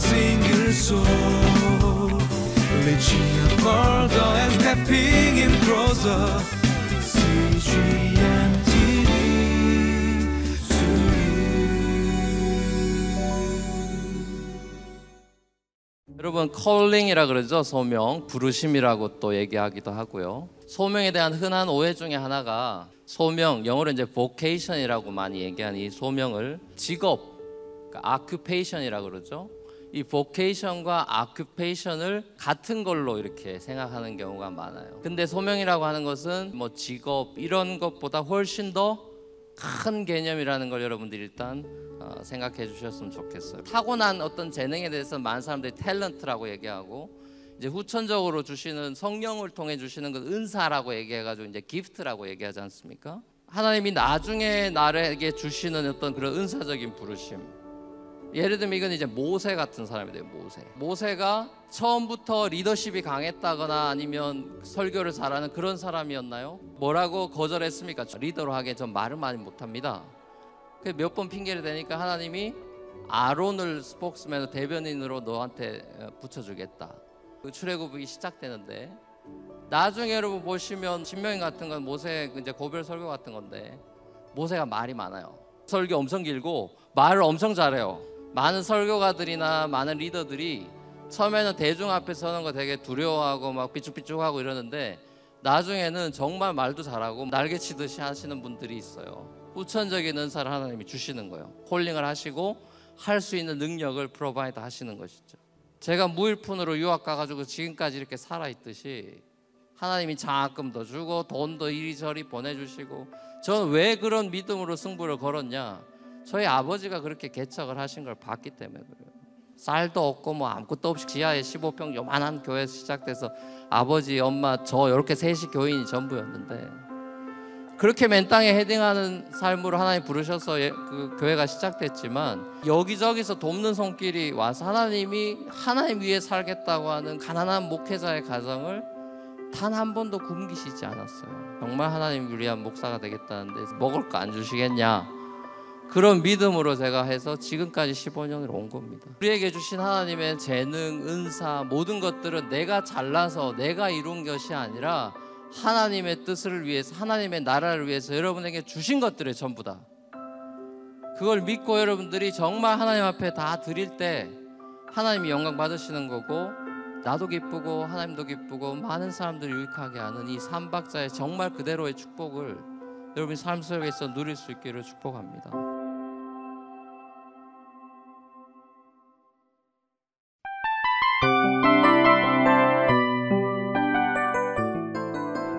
single soul. Reaching further and stepping in closer. CGN 여러분 컬링이라 그러죠 소명 부르심이라고 또 얘기하기도 하고요 소명에 대한 흔한 오해 중에 하나가 소명 영어로 이제 vocation이라고 많이 얘기하는 이 소명을 직업 그러니까 occupation이라 그러죠 이 vocation과 occupation을 같은 걸로 이렇게 생각하는 경우가 많아요 근데 소명이라고 하는 것은 뭐 직업 이런 것보다 훨씬 더 큰 개념이라는 걸 여러분들이 일단 어, 생각해 주셨으면 좋겠어요. 타고난 어떤 재능에 대해서 많은 사람들이 탤런트라고 얘기하고 이제 후천적으로 주시는 성령을 통해 주시는 건 은사라고 얘기해가지고 이제 기프트라고 얘기하지 않습니까? 하나님이 나중에 나에게 주시는 어떤 그런 은사적인 부르심. 예를 들면 이건 이제 모세 같은 사람이 돼요. 모세. 모세가 처음부터 리더십이 강했다거나 아니면 설교를 잘하는 그런 사람이었나요? 뭐라고 거절했습니까? 리더로 하기엔 전 말을 많이 못합니다. 몇 번 핑계를 대니까 하나님이 아론을 스포크스맨 대변인으로 너한테 어, 붙여주겠다. 그 출애굽이 시작되는데 나중에 여러분 보시면 신명기 같은 건 모세 이제 고별 설교 같은 건데 모세가 말이 많아요. 설교 엄청 길고 말을 엄청 잘해요. 많은 설교가들이나 많은 리더들이 처음에는 대중 앞에 서는 거 되게 두려워하고 막 삐죽삐죽하고 이러는데 나중에는 정말 말도 잘하고 날개치듯이 하시는 분들이 있어요. 후천적인 은사를 하나님이 주시는 거예요. calling을 하시고 할 수 있는 능력을 provide 하시는 것이죠. 제가 무일푼으로 유학 가가지고 지금까지 이렇게 살아 있듯이 하나님이 장학금도 주고 돈도 이리저리 보내주시고 저는 왜 그런 믿음으로 승부를 걸었냐? 저희 아버지가 그렇게 개척을 하신 걸 봤기 때문에 그래요. 쌀도 없고 뭐 아무것도 없이 지하에 15평 요만한 교회 시작돼서 아버지, 엄마 저 이렇게 셋이 교인이 전부였는데 그렇게 맨 땅에 헤딩하는 삶으로 하나님 부르셔서 예, 그 교회가 시작됐지만 여기저기서 돕는 손길이 와서 하나님이 하나님 위에 살겠다고 하는 가난한 목회자의 가정을 단한 번도 굶기시지 않았어요. 정말 하나님 위한 목사가 되겠다는데 먹을 거 안 주시겠냐? 그런 믿음으로 제가 해서 지금까지 15년을 온 겁니다. 우리에게 주신 하나님의 재능, 은사, 모든 것들은 내가 잘나서 내가 이룬 것이 아니라 하나님의 뜻을 위해서, 하나님의 나라를 위해서 여러분에게 주신 것들의 전부 다. 그걸 믿고 여러분들이 정말 하나님 앞에 다 드릴 때 하나님이 영광 받으시는 거고 나도 기쁘고 하나님도 기쁘고 많은 사람들이 유익하게 하는 이 삼박자의 정말 그대로의 축복을 여러분 삶 속에서 누릴 수 있기를 축복합니다.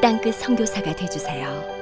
땅끝 성교사가 되주세요